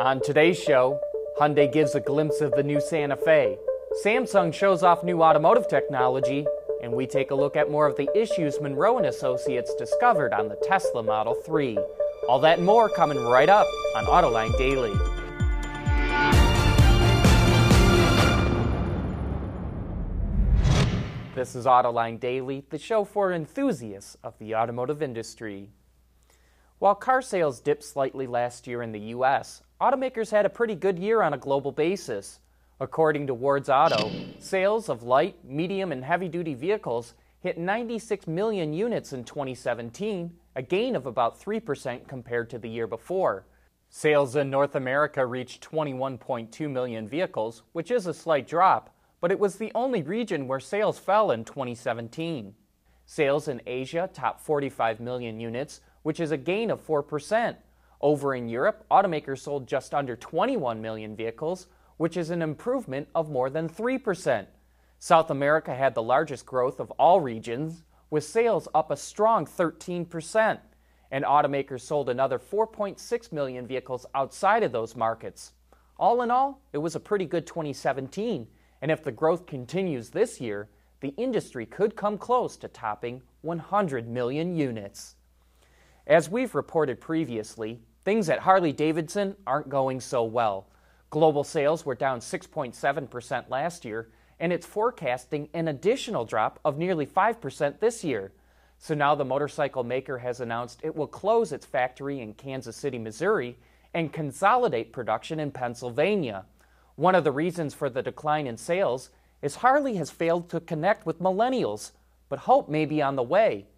On today's show, Hyundai gives a glimpse of the new Santa Fe, Samsung shows off new automotive technology, and we take a look at more of the issues Munro and Associates discovered on the Tesla Model 3. All that and more coming right up on Autoline Daily. This is Autoline Daily, the show for enthusiasts of the automotive industry. While car sales dipped slightly last year in the U.S., automakers had a pretty good year on a global basis. According to Ward's Auto, sales of light, medium, and heavy duty vehicles hit 96 million units in 2017, a gain of about 3% compared to the year before. Sales in North America reached 21.2 million vehicles, which is a slight drop, but it was the only region where sales fell in 2017. Sales in Asia topped 45 million units, which is a gain of 4%. Over in Europe, automakers sold just under 21 million vehicles, which is an improvement of more than 3%. South America had the largest growth of all regions, with sales up a strong 13%, and automakers sold another 4.6 million vehicles outside of those markets. All in all, it was a pretty good 2017, and if the growth continues this year, the industry could come close to topping 100 million units. As we've reported previously, things at Harley Davidson aren't going so well. Global sales were down 6.7% last year, and it's forecasting an additional drop of nearly 5% this year. So now the motorcycle maker has announced it will close its factory in Kansas City, Missouri, and consolidate production in Pennsylvania. One of the reasons for the decline in sales is Harley has failed to connect with millennials, but hope may be on the way.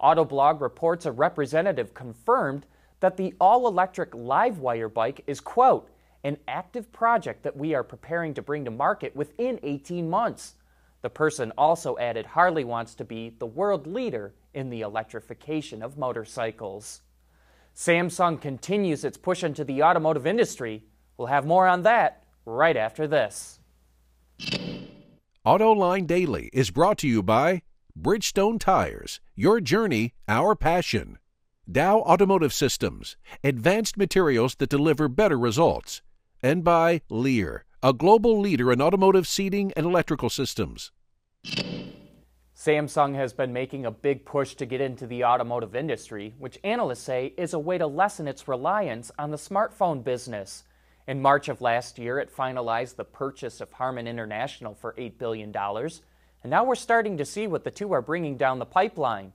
Autoblog reports a representative confirmed that the all electric Livewire bike is, quote, an active project that we are preparing to bring to market within 18 months. The person also added Harley wants to be the world leader in the electrification of motorcycles. Samsung continues its push into the automotive industry. We'll have more on that right after this. AutoLine Daily is brought to you by Bridgestone Tires, your journey, our passion. Dow Automotive Systems, advanced materials that deliver better results and by Lear, a global leader in automotive seating and electrical systems. Samsung has been making a big push to get into the automotive industry, which analysts say is a way to lessen its reliance on the smartphone business. In March of last year, it finalized the purchase of Harman International for $8 billion, and now we're starting to see what the two are bringing down the pipeline.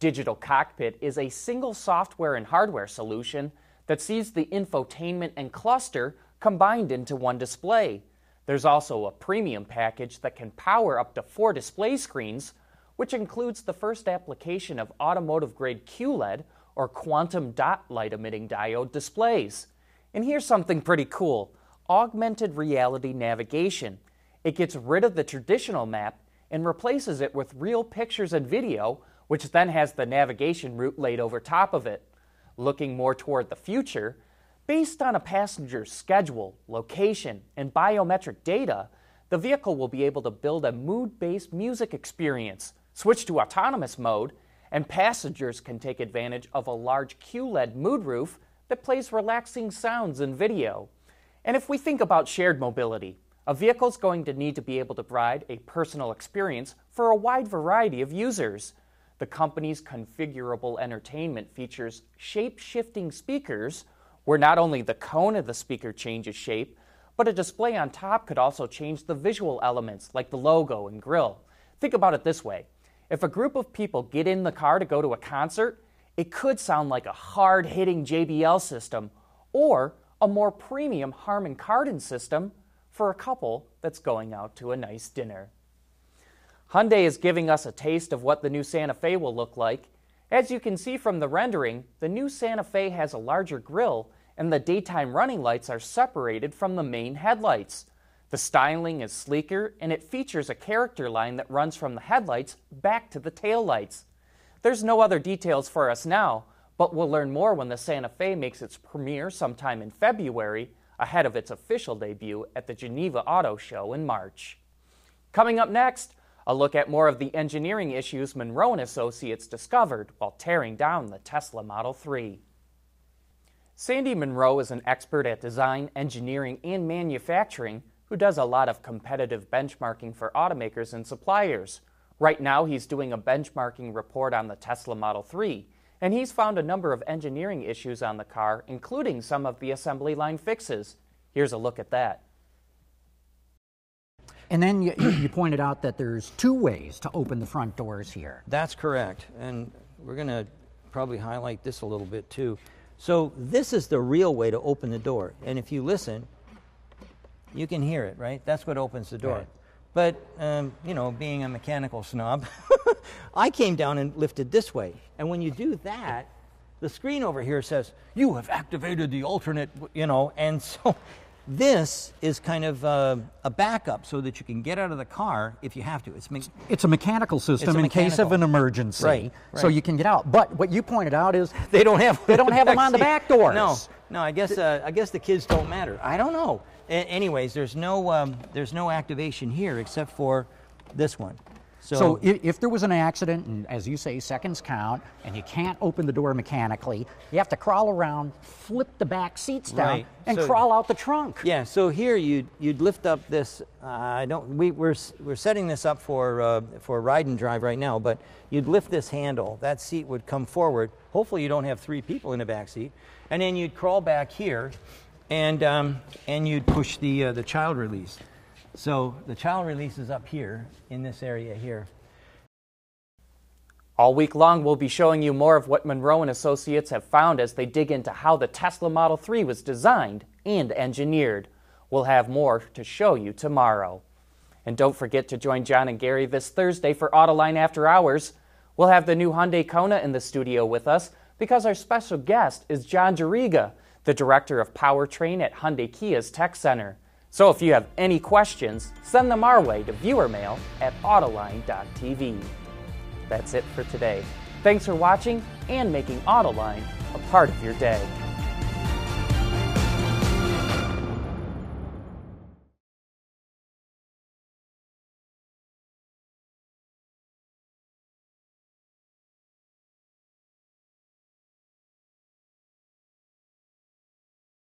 Digital Cockpit is a single software and hardware solution that sees the infotainment and cluster combined into one display. There's also a premium package that can power up to four display screens, which includes the first application of automotive grade QLED or quantum dot light emitting diode displays. And here's something pretty cool augmented reality navigation. It gets rid of the traditional map and replaces it with real pictures and video, which then has the navigation route laid over top of it. Looking more toward the future, Based on a passenger's schedule, location, and biometric data, the vehicle will be able to build a mood based music experience, switch to autonomous mode, and passengers can take advantage of a large QLED mood roof that plays relaxing sounds and video. And if we think about shared mobility, a vehicle is going to need to be able to provide a personal experience for a wide variety of users. The company's configurable entertainment features shape shifting speakers where not only the cone of the speaker changes shape, but a display on top could also change the visual elements like the logo and grill. Think about it this way if a group of people get in the car to go to a concert, it could sound like a hard hitting JBL system or a more premium Harman Kardon system for a couple that's going out to a nice dinner. Hyundai is giving us a taste of what the new Santa Fe will look like as you can see from the rendering, the new Santa Fe has a larger grille and the daytime running lights are separated from the main headlights. The styling is sleeker and it features a character line that runs from the headlights back to the taillights. There's no other details for us now, but we'll learn more when the Santa Fe makes its premiere sometime in February, ahead of its official debut at the Geneva Auto Show in March. Coming up next, a look at more of the engineering issues Munro and Associates discovered while tearing down the Tesla Model 3. Sandy Munro is an expert at design, engineering, and manufacturing who does a lot of competitive benchmarking for automakers and suppliers. Right now, he's doing a benchmarking report on the Tesla Model 3, and he's found a number of engineering issues on the car, including some of the assembly line fixes. Here's a look at that. And then you, you, pointed out that there's two ways to open the front doors here. That's correct. And we're going to probably highlight this a little bit too. So this is the real way to open the door. And if you listen, you can hear it, right? That's what opens the door. Right. But, um, you know, being a mechanical snob, I came down and lifted this way. And when you do that, the screen over here says, you have activated the alternate, you know, and so this is kind of a, a, backup so that you can get out of the car if you have to. It's, me- it's a mechanical system a in mechanical. case of an emergency, right, right. so you can get out. But what you pointed out is they don't have they don't have them on the back doors. No, no. I guess uh, I guess the kids don't matter. I don't know. A- anyways, there's no um, there's no activation here except for this one. So, so if, if, there was an accident, and as you say, seconds count, and you can't open the door mechanically, you have to crawl around, flip the back seats down, right. and so, crawl out the trunk. Yeah. So here you'd you'd lift up this. Uh, I don't. We, we're we're setting this up for uh, for ride and drive right now, but you'd lift this handle. That seat would come forward. Hopefully, you don't have three people in the back seat, and then you'd crawl back here, and um, and you'd push the uh, the child release. So the child release is up here in this area here. All week long, we'll be showing you more of what Munro and Associates have found as they dig into how the Tesla Model 3 was designed and engineered. We'll have more to show you tomorrow. And don't forget to join John and Gary this Thursday for Autoline After Hours. We'll have the new Hyundai Kona in the studio with us because our special guest is John Juriga, the director of powertrain at Hyundai Kia's Tech Center. So if you have any questions, send them our way to viewermail at autoline.tv. That's it for today. Thanks for watching and making Autoline a part of your day.